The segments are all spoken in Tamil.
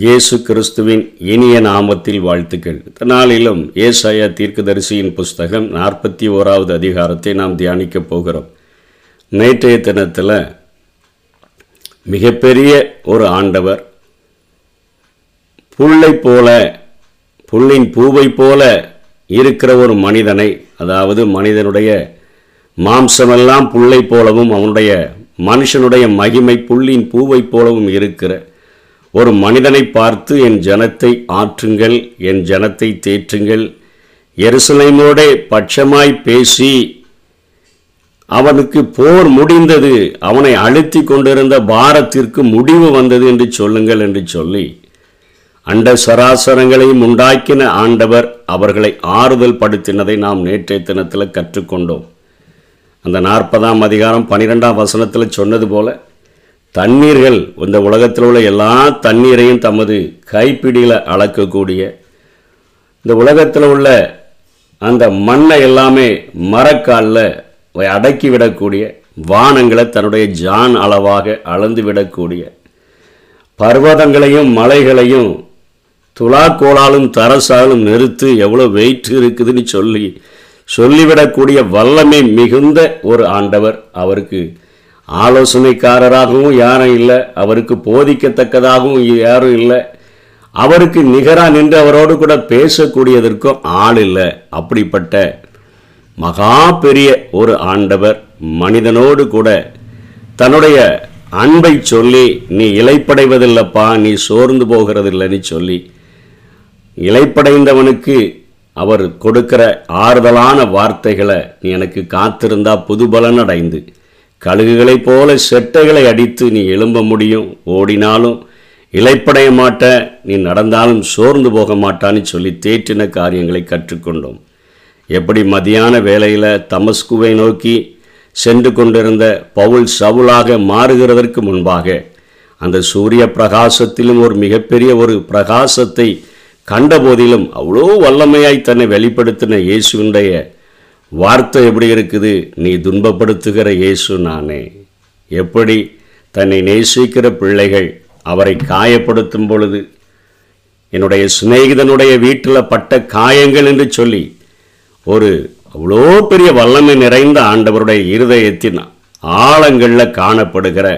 இயேசு கிறிஸ்துவின் இனிய நாமத்தில் வாழ்த்துக்கள். இந்த நாளிலும் ஏசாயா தீர்க்கதரிசியின் புஸ்தகம் நாற்பத்தி ஓராவது அதிகாரத்தை நாம் தியானிக்கப் போகிறோம். நேற்றைய தினத்தில் மிகப்பெரிய ஒரு ஆண்டவர் புல்லை போல புல்லின் பூவை போல இருக்கிற ஒரு மனிதனை அதாவது மனிதனுடைய மாம்சமெல்லாம் புல்லை போலவும் அவனுடைய மனுஷனுடைய மகிமை புல்லின் பூவை போலவும் இருக்கிற ஒரு மனிதனை பார்த்து என் ஜனத்தை ஆற்றுங்கள் என் ஜனத்தை தேற்றுங்கள். எருசலேமோடே பட்சமாய் பேசி அவனுக்கு போர் முடிந்தது. அவனை அழுத்தி கொண்டிருந்த பாரத்திற்கு முடிவு வந்தது என்று சொல்லுங்கள் என்று சொல்லி அண்ட சராசரங்களையும் உண்டாக்கின ஆண்டவர் அவர்களை ஆறுதல் படுத்தினதை நாம் நேற்றைய தினத்தில் கற்றுக்கொண்டோம். அந்த நாற்பதாம் அதிகாரம் பனிரெண்டாம் வசனத்தில் சொன்னது போல தண்ணீர்கள் இந்த உலகத்தில் உள்ள எல்லா தண்ணீரையும் தமது கைப்பிடியில் அளக்கக்கூடிய இந்த உலகத்தில் உள்ள அந்த மண்ணை எல்லாமே மரக்காலில் அடக்கி விடக்கூடிய வானங்களை தன்னுடைய ஜான் அளவாக அளந்து விடக்கூடிய பர்வதங்களையும் மலைகளையும் துலாக்கோளாலும் தரசாலும் நிறுத்து எவ்வளோ வெயிட் இருக்குதுன்னு சொல்லி சொல்லிவிடக்கூடிய வல்லமை மிகுந்த ஒரு ஆண்டவர் அவருக்கு ஆலோசனைக்காரராகவும் யாரும் இல்லை. அவருக்கு போதிக்கத்தக்கதாகவும் யாரும் இல்லை. அவருக்கு நிகராக நின்று அவரோடு கூட பேசக்கூடியதற்கும் ஆள் இல்லை. அப்படிப்பட்ட மகா பெரிய ஒரு ஆண்டவர் மனிதனோடு கூட தன்னுடைய அன்பை சொல்லி நீ இலைப்படைவதில்லைப்பா நீ சோர்ந்து போகிறதில்லைன்னு சொல்லி இலைப்படைந்தவனுக்கு அவர் கொடுக்கிற ஆறுதலான வார்த்தைகளை நீ எனக்கு காத்திருந்தா புதுபலன் அடைந்து கழுகுகளைப் போல செட்டைகளை அடித்து நீ எழும்ப முடியும். ஓடினாலும் இலைப்படைய மாட்ட நீ நடந்தாலும் சோர்ந்து போக மாட்டான்னு சொல்லி தேற்றின காரியங்களை கற்றுக்கொண்டோம். எப்படி மதியான வேளையில் தமஸ்குவை நோக்கி சென்று கொண்டிருந்த பவுல் சவுலாக மாறுகிறதற்கு முன்பாக அந்த சூரிய பிரகாசத்திலும் ஒரு மிகப்பெரிய ஒரு பிரகாசத்தை கண்டபோதிலும் அவ்வளோ வல்லமையாய் தன்னை வெளிப்படுத்தின இயேசுடைய வார்த்தை எப்படி இருக்குது? நீ துன்பப்படுத்துகிற இயேசு நானே. எப்படி? தன்னை நேசிக்கிற பிள்ளைகள் அவரை காயப்படுத்தும் பொழுது என்னுடைய சிநேகிதனுடைய வீட்டில் பட்ட காயங்கள் என்று சொல்லி ஒரு அவ்வளோ பெரிய வல்லமை நிறைந்த ஆண்டவருடைய இருதயத்தின் ஆழங்களில் காணப்படுகிற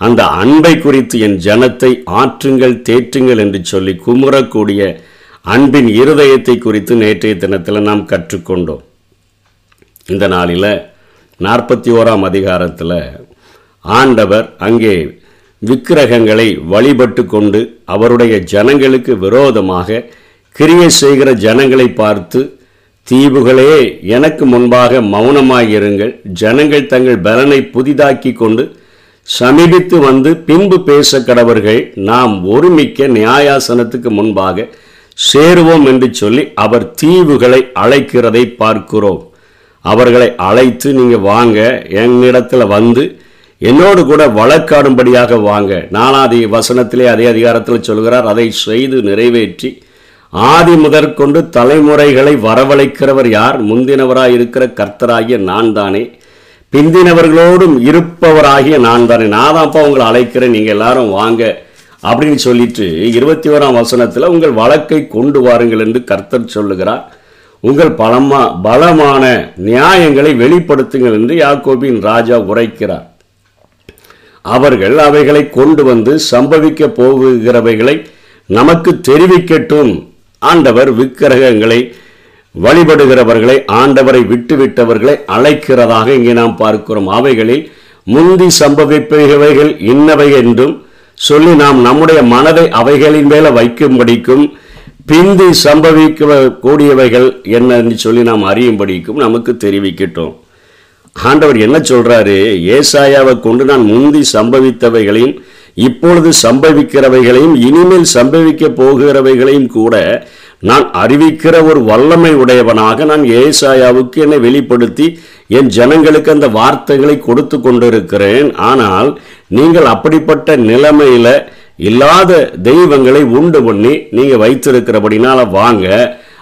அந்த அன்பை குறித்து என் ஜனத்தை ஆற்றுங்கள் தேற்றுங்கள் என்று சொல்லி குமுறக்கூடிய அன்பின் இருதயத்தை குறித்து நேற்றைய தினத்தில் நாம் கற்றுக்கொண்டோம். இந்த நாளில் நாற்பத்தி ஓராம் அதிகாரத்தில் ஆண்டவர் அங்கே விக்கிரகங்களை வழிபட்டு கொண்டு அவருடைய ஜனங்களுக்கு விரோதமாக கிரியை செய்கிற ஜனங்களை பார்த்து தீவுகளே எனக்கு முன்பாக மௌனமாயிருங்கள். ஜனங்கள் தங்கள் பலனை புதிதாக்கி கொண்டு சமீபித்து வந்து பின்பு பேச கடவர்கள் நாம் ஒருமிக்க நியாயாசனத்துக்கு முன்பாக சேருவோம் என்று சொல்லி அவர் தீவுகளை அழைக்கிறதை பார்க்கிறோம். அவர்களை அழைத்து நீங்கள் வாங்க என்னிடத்தில் வந்து என்னோடு கூட வழக்காடும்படியாக வாங்க. நாலாதி வசனத்திலே அதே அதிகாரத்தில் சொல்கிறார் அதை செய்து நிறைவேற்றி ஆதி முதற்கொண்டு தலைமுறைகளை வரவழைக்கிறவர் யார்? முந்தினவராக இருக்கிற கர்த்தராகிய நான் தானே பிந்தினவர்களோடும் இருப்பவராகிய நான் தானே நான் தான்ப்பா உங்களை அழைக்கிறேன் நீங்கள் எல்லாரும் வாங்க. அப்படின்னு சொல்லிட்டு இருபத்தி ஓராம் வசனத்தில் உங்கள் வழக்கை கொண்டு வாருங்கள் என்று கர்த்தர் சொல்லுகிறார். உங்கள் பலமா பலமான நியாயங்களை வெளிப்படுத்துங்கள் என்று யாக்கோபின் ராஜா உரைக்கிறார். அவர்கள் அவைகளை கொண்டு வந்து சம்பவிக்க போகிறவைகளை நமக்கு தெரிவிக்கட்டும். ஆண்டவர் விக்கிரகங்களை வழிபடுகிறவர்களை ஆண்டவரை விட்டுவிட்டவர்களை அழைக்கிறதாக இங்கே நாம் பார்க்கிறோம். அவைகளில் முந்தி சம்பவிப்பவைகள் இன்னவை என்றும் சொல்லி நாம் நம்முடைய மனதை அவைகளின் மேல வைக்கும்படிக்கும் பிந்தி சம்பவிக்க கூடியவைகள் என்னன்னு சொல்லி நாம் அறியும்படிக்கும் நமக்கு தெரிவிக்கட்டும். ஆண்டவர் என்ன சொல்றாரு? ஏசாயாவை கொண்டு நான் முந்தி சம்பவித்தவைகளையும் இப்பொழுது சம்பவிக்கிறவைகளையும் இனிமேல் சம்பவிக்க போகிறவைகளையும் கூட நான் அறிவிக்கிற ஒரு வல்லமை உடையவனாக நான் ஏசாயாவுக்கு என்னை வெளிப்படுத்தி என் ஜனங்களுக்கு அந்த வார்த்தைகளை கொடுத்து கொண்டிருக்கிறேன். ஆனால் நீங்கள் அப்படிப்பட்ட நிலைமையில இல்லாத தெய்வங்களை உண்டு பண்ணி நீங்கள் வைத்திருக்கிறபடினால வாங்க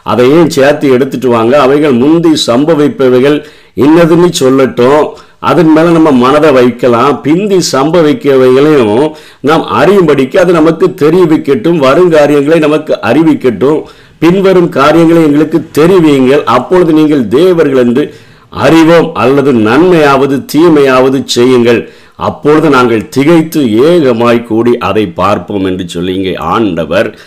அதையும் சேர்த்து எடுத்துட்டு வாங்க. அவைகள் முந்தி சம்பவிப்பவைகள் இன்னதுன்னு சொல்லட்டும். அதன் மேலே நம்ம மனதை வைக்கலாம். பிந்தி சம்பவிக்கவைகளையும் நாம் அறியும்படிக்கு அது நமக்கு தெரிவிக்கட்டும். வருங்காரியங்களை நமக்கு அறிவிக்கட்டும். பின்வரும் காரியங்களை எங்களுக்கு தெரிவியுங்கள். அப்பொழுது நீங்கள் தேவர்கள் என்று அறிவோம். அல்லது நன்மையாவது தீமையாவது செய்யுங்கள். அப்பொழுது நாங்கள் திகைத்து ஏகமாய் கூடி அதை பார்ப்போம் என்று சொல்லி இங்கே ஆண்டவர்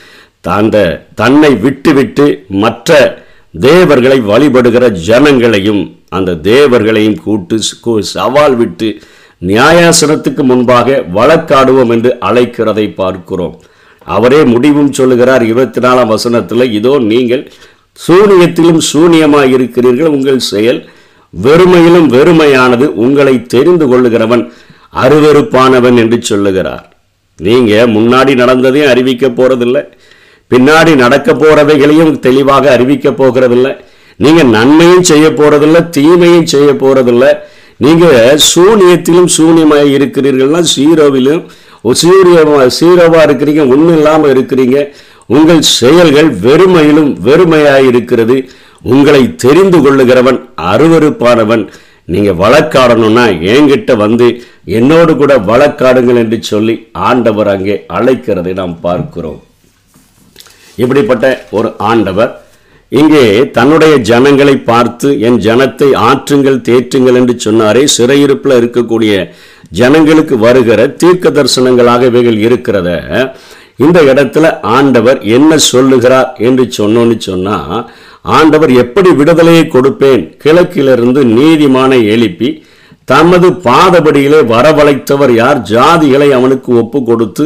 தந்த தன்னை விட்டுவிட்டு மற்ற தேவர்களை வழிபடுகிற ஜனங்களையும் அந்த தேவர்களையும் கூட்டு சவால் விட்டு நியாயாசனத்துக்கு முன்பாக வழக்காடுவோம் என்று அழைக்கிறதை பார்க்கிறோம். அவரே முடிவும் சொல்லுகிறார் இருபத்தி நாலாம் வசனத்தில் இதோ நீங்கள் சூனியத்திலும் சூனியமாக இருக்கிறீர்கள் உங்கள் செயல் வெறுமையிலும் வெறுமையானது உங்களை தெரிந்து கொள்ளுகிறவன் அருவருப்பானவன் என்று சொல்லுகிறார். நீங்க முன்னாடி நடந்ததையும் அறிவிக்க போறதில்லை பின்னாடி நடக்க போறவைகளையும் தெளிவாக அறிவிக்க போகிறதில்லை நீங்க நன்மையும் செய்ய போறதில்லை தீமையும் செய்ய போறதில்லை. நீங்க சூனியத்திலும் சூனியமாய் இருக்கிறீர்கள்னா சீரோவிலும் சீரிய சீரோவா இருக்கிறீங்க ஒன்றும் இல்லாம இருக்கிறீங்க. உங்கள் செயல்கள் வெறுமையிலும் வெறுமையாக இருக்கிறது. உங்களை தெரிந்து கொள்ளுகிறவன் அருவருப்பானவன். நீங்க வழக்காடணும்னா என்கிட்ட வந்து என்னோடு கூட வழக்காடுங்கள் என்று சொல்லி ஆண்டவர் அங்கே அழைக்கிறதை நாம் பார்க்கிறோம். இப்படிப்பட்ட ஒரு ஆண்டவர் இங்கே தன்னுடைய ஜனங்களை பார்த்து என் ஜனத்தை ஆற்றுங்கள் தேற்றுங்கள் என்று சொன்னாரே. சிறையிருப்பில் இருக்கக்கூடிய ஜனங்களுக்கு வருகிற தீர்க்க தரிசனங்களாக இவைகள் இருக்கிறத இந்த இடத்துல ஆண்டவர் என்ன சொல்லுகிறார் என்று சொன்னோன்னு சொன்னா ஆண்டவர் எப்படி விடுதலையை கொடுப்பேன்? கிழக்கிலிருந்து நீதிமானை எழுப்பி தமது பாதபடியிலே வரவழைத்தவர் யார்? ஜாதிகளை அவனுக்கு ஒப்பு கொடுத்து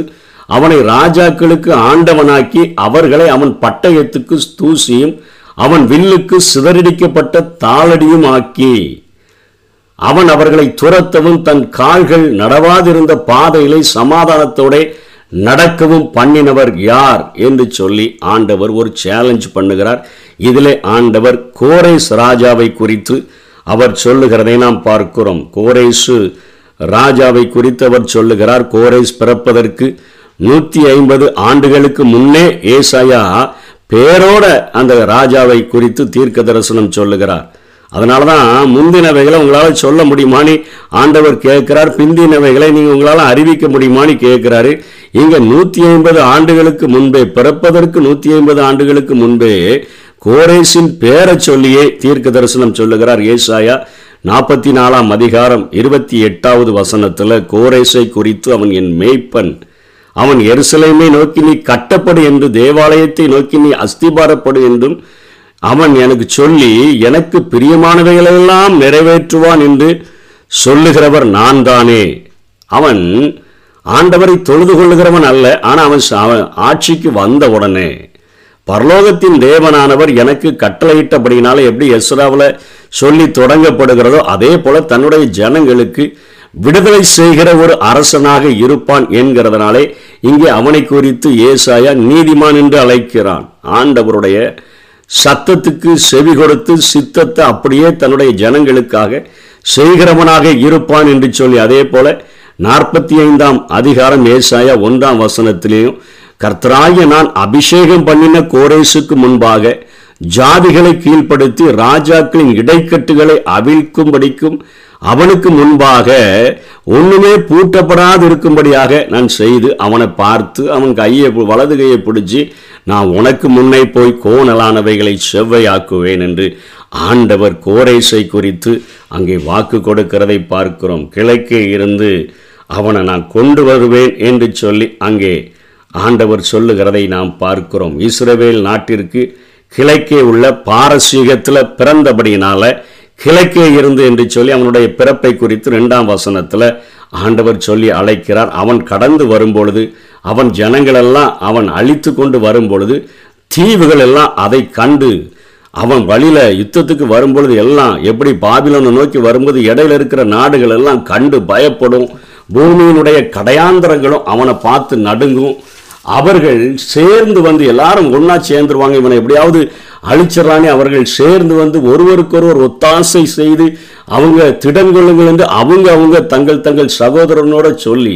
அவனை ராஜாக்களுக்கு ஆண்டவனாக்கி அவர்களை அவன் பட்டயத்துக்கு தூசியும் அவன் வில்லுக்கு சிதறடிக்கப்பட்ட தாளடியும் ஆக்கி அவன் அவர்களை துரத்தவும் தன் கால்கள் நடவாதிருந்த பாதையிலே சமாதானத்தோட நடக்கவும் பண்ணினவர் யார் என்று சொல்லி ஆண்டவர் ஒரு சேலஞ்ச் பண்ணுகிறார். இதிலே ஆண்டவர் கோரேஸ் ராஜாவை குறித்து அவர் சொல்லுகிறதை நாம் பார்க்கிறோம். கோரேசு ராஜாவை குறித்து அவர் சொல்லுகிறார். கோரேஸ் பிறப்பதற்கு நூற்றி ஐம்பது ஆண்டுகளுக்கு முன்னே ஏசாயா பேரோட அந்த ராஜாவை குறித்து தீர்க்க தரிசனம் சொல்லுகிறார். அதனால தான் முந்தினவைகளை உங்களால் சொல்ல முடியுமான்னு ஆண்டவர் கேட்கிறார். பிந்தினவைகளை நீங்கள் உங்களால் அறிவிக்க முடியுமான்னு கேட்கிறாரு. இங்க நூற்றி ஐம்பது ஆண்டுகளுக்கு முன்பே பிறப்பதற்கு நூற்றி ஐம்பது ஆண்டுகளுக்கு முன்பே கோரேசின் பேரை சொல்லியே தீர்க்க தரிசனம் சொல்லுகிறார் ஏசாயா நாற்பத்தி நாலாம் அதிகாரம் இருபத்தி எட்டாவது வசனத்தில் கோரேசை குறித்து அவன் என் மேய்ப்பன் அவன் எருசலேமை நோக்கி நீ கட்டப்படு என்று தேவாலயத்தை நோக்கி நீ அஸ்திபாரப்படு என்றும் அவன் எனக்கு சொல்லி எனக்கு பிரியமானவைகளெல்லாம் நிறைவேற்றுவான் என்று சொல்லுகிறவர் நான் தானே அவன் ஆண்டவரை தொழுது கொள்ளுகிறவன் அல்ல ஆனால் அவன் அவன் ஆட்சிக்கு வந்த உடனே. பரலோகத்தின் தேவனானவர் எனக்கு கட்டளையிட்டபடினால எப்படி எஸ்ராவில் சொல்லி தொடங்கப்படுகிறதோ அதே போல தன்னுடைய ஜனங்களுக்கு விடுதலை செய்கிற ஒரு அரசனாக இருப்பான் என்கிறதுனாலே இங்கே அவனை குறித்து ஏசாயா நீதிமான் என்று அழைக்கிறான். ஆண்டவருடைய சத்தத்துக்கு செவி கொடுத்து சித்தத்தை அப்படியே தன்னுடைய ஜனங்களுக்காக செய்கிறவனாக இருப்பான் என்று சொல்லி அதே போல நாற்பத்தி ஐந்தாம் அதிகாரம் ஏசாயா ஒன்றாம் வசனத்திலேயும் கர்த்தராகிய நான் அபிஷேகம் பண்ணின கோரேசுக்கு முன்பாக ஜாதிகளை கீழ்ப்படுத்தி ராஜாக்களின் இடைக்கட்டுகளை அவிழ்க்கும்படிக்கும் அவனுக்கு முன்பாக ஒண்ணுமே பூட்டப்படாது இருக்கும்படியாக நான் செய்து அவனை பார்த்து அவன் கையை வலது கையை பிடிச்சி நான் உனக்கு முன்னே போய் கோணலானவைகளை செவ்வையாக்குவேன் என்று ஆண்டவர் கோரேசை குறித்து அங்கே வாக்கு கொடுக்கிறதை பார்க்கிறோம். கிழக்கே இருந்து அவனை நான் கொண்டு வருவேன் என்று சொல்லி அங்கே ஆண்டவர் சொல்லுகிறதை நாம் பார்க்கிறோம். இஸ்ரவேல் நாட்டிற்கு கிழக்கே உள்ள பாரசீகத்தில் பிறந்தபடியினால கிழக்கே இருந்து என்று சொல்லி அவனுடைய பிறப்பை குறித்து ரெண்டாம் வசனத்தில் ஆண்டவர் சொல்லி அழைக்கிறார். அவன் கடந்து வரும்பொழுது அவன் ஜனங்களெல்லாம் அவன் அழித்து கொண்டு வரும்பொழுது தீவுகள் எல்லாம் அதை கண்டு அவன் வழியில் யுத்தத்துக்கு வரும்பொழுது எல்லாம் எப்படி பாபிலோனை நோக்கி வரும்போது இடையில இருக்கிற நாடுகள் எல்லாம் கண்டு பயப்படும். பூமியினுடைய கடையாந்திரங்களும் அவனை பார்த்து நடுங்கும். அவர்கள் சேர்ந்து வந்து எல்லாரும் ஒண்ணா சேர்ந்துருவாங்க. இவனை எப்படியாவது அழிச்சிடறானே அவர்கள் சேர்ந்து வந்து ஒருவருக்கொருவர் ஒத்தாசை செய்து அவங்க திடங்கொள்ளுங்கள் என்று அவங்க அவங்க தங்கள் தங்கள் சகோதரனோட சொல்லி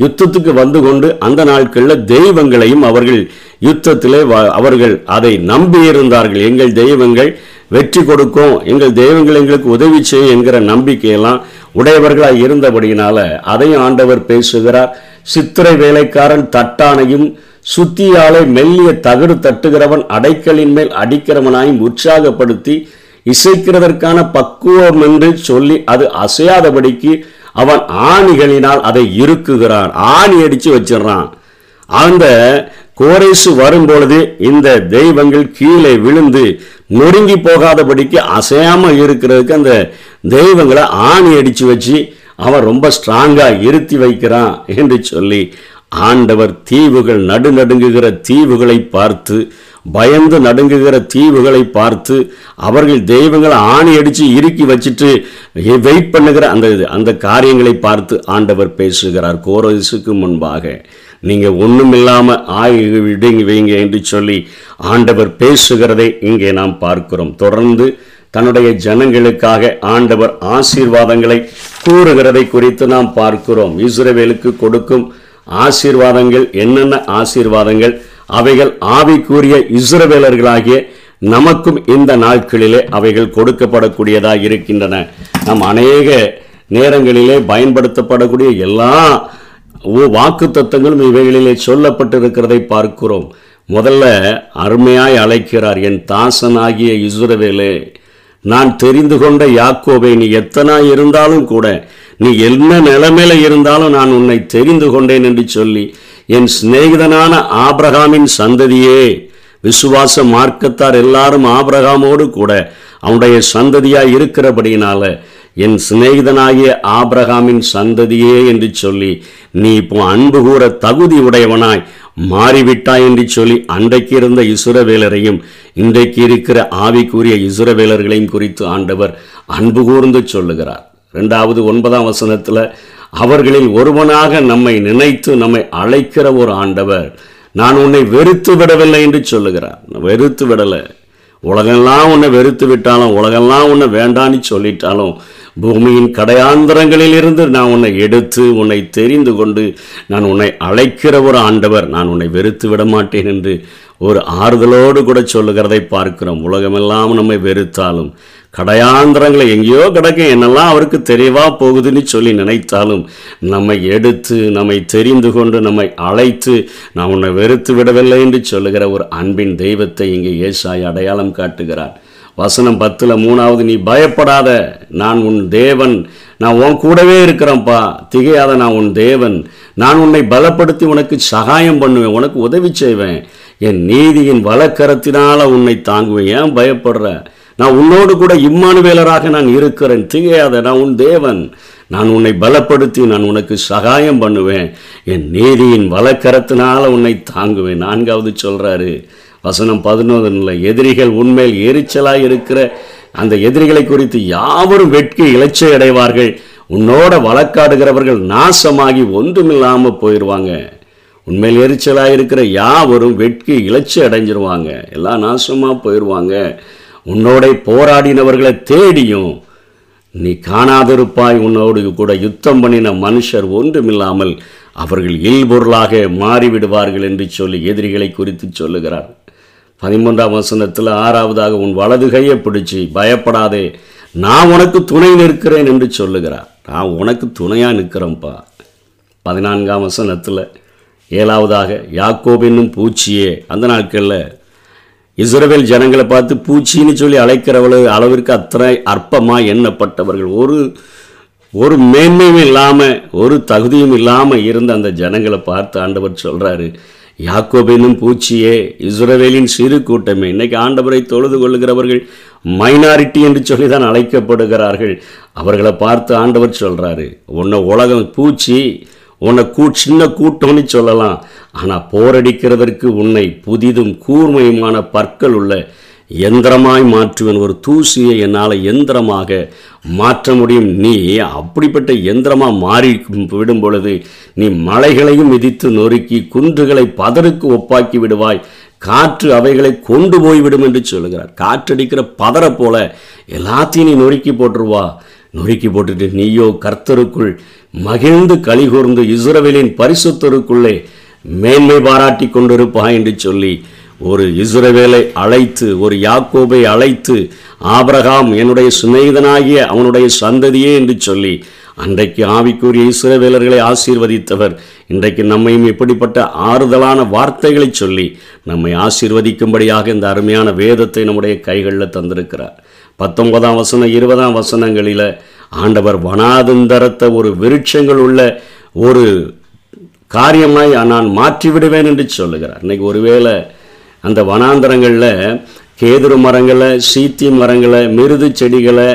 யுத்தத்துக்கு வந்து கொண்டு அந்த நாட்களில் தெய்வங்களையும் அவர்கள் யுத்தத்திலே வ- அவர்கள் அதை நம்பியிருந்தார்கள் எங்கள் தெய்வங்கள் வெற்றி கொடுக்கும் எங்கள் தெய்வங்கள் எங்களுக்கு உதவி செய்யும் என்கிற நம்பிக்கையெல்லாம் உடையவர்களாக இருந்தபடியினால அதையும் ஆண்டவர் பேசுகிறார். சித்திரை வேலைக்காரன் தட்டானையும் சுத்தியாலே மெல்லிய தகடு தட்டுகிறவன் அடைக்கலின் மேல் அடிக்கிறவனாயும் உற்சாகப்படுத்தி இசைக்கிறதற்கான பக்குவம் என்று சொல்லி அது அசையாதபடிக்கு அவன் ஆணிகளினால் அதை இருக்குகிறான் ஆணி அடிச்சு வச்சிடறான். அந்த கோரேசு வரும்பொழுது இந்த தெய்வங்கள் கீழே விழுந்து நொறுங்கி போகாதபடிக்கு அசையாம இருக்கிறதுக்கு அந்த தெய்வங்களை ஆணி அடிச்சு வச்சு அவன் ரொம்ப ஸ்ட்ராங்கா இருத்தி வைக்கிறான் என்று சொல்லி ஆண்டவர் தீவுகள் நடுநடுங்குகிற தீவுகளை பார்த்து பயந்து நடுங்குகிற தீவுகளை பார்த்து அவர்கள் தெய்வங்களை ஆணி அடித்து இறுக்கி வச்சுட்டு வெயிட் பண்ணுகிற அந்த இது- அந்த காரியங்களை பார்த்து ஆண்டவர் பேசுகிறார். கோரசுக்கு முன்பாக நீங்கள் ஒன்றும் இல்லாமல் ஆகி விடுங்க வைங்க என்று சொல்லி ஆண்டவர் பேசுகிறதை இங்கே நாம் பார்க்கிறோம். தொடர்ந்து தன்னுடைய ஜனங்களுக்காக ஆண்டவர் ஆசீர்வாதங்களை கூறுகிறதை குறித்து நாம் பார்க்கிறோம். இஸ்ரேவேலுக்கு கொடுக்கும் ஆசீர்வாதங்கள் என்னென்ன ஆசீர்வாதங்கள் அவைகள் ஆவிக்குரிய இஸ்ரவேலர்களாகிய நமக்கும் இந்த நாட்களிலே அவைகள் கொடுக்கப்படக்கூடியதாக இருக்கின்றன. நம் அநேக நேரங்களிலே பயன்படுத்தப்படக்கூடிய எல்லா வாக்கு தத்துவங்களும் இவைகளிலே சொல்லப்பட்டிருக்கிறதை பார்க்கிறோம். முதல்ல அருமையாய் அழைக்கிறார் என் தாசனாகிய இஸ்ரவேலே. நான் தெரிந்து கொண்ட யாக்கோபை நீ எத்தனா இருந்தாலும் கூட நீ என்ன நிலைமையில இருந்தாலும் நான் உன்னை தெரிந்து கொண்டேன் என்று சொல்லி என் சிநேகிதனான ஆபிரகாமின் சந்ததியே விசுவாச மார்க்கத்தார் எல்லாரும் ஆபிரகாமோடு கூட அவனுடைய சந்ததியாக இருக்கிறபடியினால என் சிநேகிதனாகிய ஆபிரகாமின் சந்ததியே என்று சொல்லி நீ இப்போ அன்பு கூற தகுதி உடையவனாய் மாறிவிட்டாய் என்று சொல்லி அன்றைக்கு இருந்த இசுரவேலரையும் இன்றைக்கு இருக்கிற ஆவிக்குரிய இசுரவேலர்களையும் குறித்து ஆண்டவர் அன்பு கூர்ந்து சொல்லுகிறார். ரெண்டாவது ஒன்பதாம் வசனத்தில் அவர்களில் ஒருவனாக நம்மை நினைத்து நம்மை அழைக்கிற ஒரு ஆண்டவர் நான் உன்னை வெறுத்து விடவில்லை என்று சொல்லுகிறார். வெறுத்து விடலை. உலகெல்லாம் உன்னை வெறுத்து விட்டாலும் உலகெல்லாம் உன்னை வேண்டான்னு சொல்லிட்டாலும் பூமியின் கடையாந்தரங்களில் இருந்து நான் உன்னை எடுத்து உன்னை தெரிந்து கொண்டு நான் உன்னை அழைக்கிற ஒரு ஆண்டவர் நான் உன்னை வெறுத்து விட மாட்டேன் என்று ஒரு ஆறுதலோடு கூட சொல்லுகிறதை பார்க்கிறோம். உலகமெல்லாம் நம்மை வெறுத்தாலும் கடையாந்திரங்களை எங்கேயோ கிடக்க என்னெல்லாம் அவருக்கு தெரியவா போகுதுன்னு சொல்லி நினைத்தாலும் நம்மை எடுத்து நம்மை தெரிந்து கொண்டு நம்மை அழைத்து நான் உன்னை வெறுத்து விடவில்லை என்று சொல்லுகிற ஒரு அன்பின் தெய்வத்தை இங்கே ஏசாய் அடையாளம் காட்டுகிறார். வசனம் பத்தில் மூணாவது நீ பயப்படாத நான் உன் தேவன். நான் உன் கூடவே இருக்கிறேன்ப்பா. திகையாத நான் உன் தேவன். நான் உன்னை பலப்படுத்தி உனக்கு சகாயம் பண்ணுவேன். உனக்கு உதவி செய்வேன். என் நீதியின் வழக்கரத்தினால் உன்னை தாங்குவேன். ஏன் பயப்படுற? நான் உன்னோடு கூட இம்மானுவேலராக நான் இருக்கிறேன். திகையாத நான் உன் தேவன். நான் உன்னை பலப்படுத்தி நான் உனக்கு சகாயம் பண்ணுவேன். என் நீதியின் வழக்கரத்தினால் உன்னை தாங்குவேன். நான்காவது சொல்கிறாரு வசனம் பதினொன்றில் எதிரிகள் உண்மையில் எரிச்சலாக இருக்கிற அந்த எதிரிகளை குறித்து யாவரும் வெட்கி இலச்சை அடைவார்கள் உன்னோட வழக்காடுகிறவர்கள் நாசமாகி ஒன்றுமில்லாமல் போயிடுவாங்க உண்மையில் எரிச்சலாக இருக்கிற யாவரும் வெட்கி இலச்சி அடைஞ்சிருவாங்க எல்லாம் நாசமாக போயிடுவாங்க உன்னோட போராடினவர்களை தேடியும் நீ காணாதிருப்பாய். உன்னோடு கூட யுத்தம் பண்ணின மனுஷர் ஒன்றுமில்லாமல் அவர்கள் இல்பொருளாக மாறிவிடுவார்கள் என்று சொல்லி எதிரிகளை குறித்து சொல்லுகிறார். பதிமூன்றாம் வசனத்தில் ஆறாவதாக உன் வலது கையை பிடிச்சி பயப்படாதே நான் உனக்கு துணை நிற்கிறேன் என்று சொல்லுகிறார். நான் உனக்கு துணையாக நிற்கிறேன்ப்பா. பதினான்காம் வசனத்தில் ஏழாவதாக யாக்கோப் என்னும் பூச்சியே அந்த நாட்களில் இஸ்ரேல் ஜனங்களை பார்த்து பூச்சின்னு சொல்லி அழைக்கிறவளு அளவிற்கு அத்தனை அற்பமாக எண்ணப்பட்டவர்கள். ஒரு ஒரு மேன்மையும் இல்லாமல் ஒரு தகுதியும் இல்லாமல் இருந்த அந்த ஜனங்களை பார்த்து ஆண்டவர் சொல்கிறாரு யாக்கோபெனும் பூச்சியே இஸ்ரவேலின் சிறு கூட்டமே. இன்னைக்கு ஆண்டவரை தொழுது கொள்ளுகிறவர்கள் மைனாரிட்டி என்று சொல்லி தான் அழைக்கப்படுகிறார்கள். அவர்களை பார்த்து ஆண்டவர் சொல்கிறாரு உன்னை உலகம் பூச்சி உன்னை கூ சின்ன கூட்டம்னு சொல்லலாம். ஆனால் போரடிக்கிறதற்கு உன்னை புதிதும் கூர்மையுமான பற்கள் உள்ள எந்திரமாய் மாற்றுவேன் ஒரு தூசியை என்னால் எந்திரமாக மாற்ற முடியும். நீ அப்படிப்பட்ட எந்திரமாக மாறி விடும் பொழுது நீ மலைகளையும் மிதித்து நொறுக்கி குன்றுகளை பதருக்கு ஒப்பாக்கி விடுவாய். காற்று அவைகளை கொண்டு போய்விடும் என்று சொல்லுகிறார். காற்றடிக்கிற பதரை போல எல்லாத்தையும் நீ நொறுக்கி போட்டுருவா. நொறுக்கி போட்டுட்டு நீயோ கர்த்தருக்குள் மகிழ்ந்து கலிகூர்ந்து இஸ்ரவேலின் பரிசுத்தருக்குள்ளே மேன்மை பாராட்டி கொண்டிருப்பாய் என்று சொல்லி ஒரு இஸ்ரவேலை அழைத்து ஒரு யாக்கோபை அழைத்து ஆபரகாம் என்னுடைய சிநேகிதனாகிய அவனுடைய சந்ததியே என்று சொல்லி அன்றைக்கு ஆவிக்குரிய இஸ்ரவேலர்களை ஆசீர்வதித்தவர். இன்றைக்கு நம்மையும் இப்படிப்பட்ட ஆறுதலான வார்த்தைகளை சொல்லி நம்மை ஆசீர்வதிக்கும்படியாக இந்த அருமையான வேதத்தை நம்முடைய கைகளில் தந்திருக்கிறார். பத்தொன்பதாம் வசனம் இருபதாம் வசனங்களில் ஆண்டவர் வனாதந்தரத்தை ஒரு விருட்சங்கள் உள்ள ஒரு காரியமாய் நான் மாற்றிவிடுவேன் என்று சொல்லுகிறார். இன்னைக்கு ஒருவேளை அந்த வனாந்தரங்களில் கேதுரு மரங்களை சீத்தி மரங்களை மிருது செடிகளை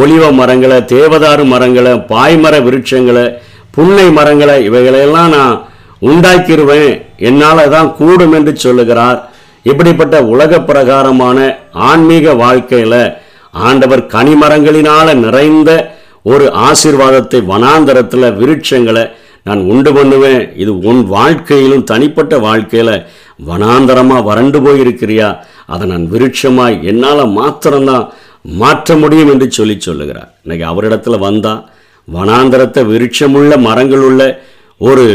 ஒளிவ மரங்களை தேவதாரு மரங்களை பாய்மர விருட்சங்களை புன்னை மரங்களை இவைகளையெல்லாம் நான் உண்டாக்கிடுவேன் என்னால் தான் கூடும் என்று சொல்லுகிறார். இப்படிப்பட்ட உலக பிரகாரமான ஆன்மீக வாழ்க்கையில் ஆண்டவர் கனிமரங்களினால் நிறைந்த ஒரு ஆசீர்வாதத்தை வனாந்தரத்தில் விருட்சங்களை நான் உண்டு பண்ணுவேன். இது உன் வாழ்க்கையிலும் தனிப்பட்ட வாழ்க்கையில் வனாந்தரமாக வறண்டு போயிருக்கிறியா? அதை நான் விருட்சமாய் என்னால் மாத்திரம்தான் மாற்ற முடியும் என்று சொல்லி சொல்லுகிறார். இன்னைக்கு அவரிடத்துல வந்தால் வனாந்தரத்தை விருட்சமுள்ள மரங்களுள்ள ஒரு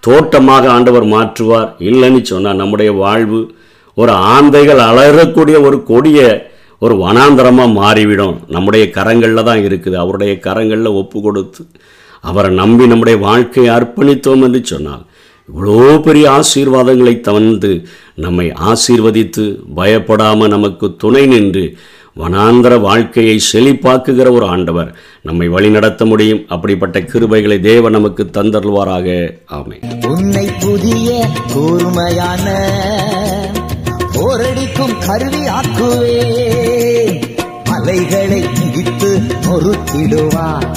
தோட்டமாக ஆண்டவர் மாற்றுவார். இல்லைன்னு சொன்னால் நம்முடைய வாழ்வு ஒரு ஆந்தைகள் அலறக்கூடிய ஒரு கொடிய ஒரு வனாந்தரமாக மாறிவிடும். நம்முடைய கரங்களில் தான் இருக்குது. அவருடைய கரங்களில் ஒப்பு கொடுத்து அவரை நம்பி நம்முடைய வாழ்க்கையை அர்ப்பணித்தோம் என்று சொன்னால் இவ்வளோ பெரிய ஆசீர்வாதங்களை தந்து நம்மை ஆசீர்வதித்து பயப்படாமல் நமக்கு துணை நின்று வனாந்தர வாழ்க்கையை செழிப்பாக்குகிற ஒரு ஆண்டவர் நம்மை வழிநடத்த முடியும். அப்படிப்பட்ட கிருபைகளை தேவ நமக்கு தந்தருள்வாராக. ஆமை உன்னை புதிய கூர்மையான போரடிக்கும் கருவி ஆக்குவே. மலைகளை மிதித்து நொறுத்திடுவாய்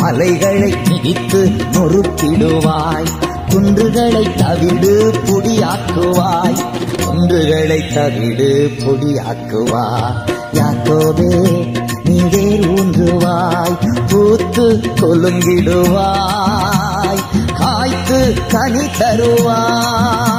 மலைகளை மிதித்து நொறுத்திடுவாய் குன்றுகளை தவிடு பொடியாக்குவாய். குன்றுகளை தவிடு பொடியாக்குவாய். யாக்கோவே நீரே ஊன்றுவாய். பூத்து கொலுங்கிடுவாய் காய்த்து கனி தருவாய்.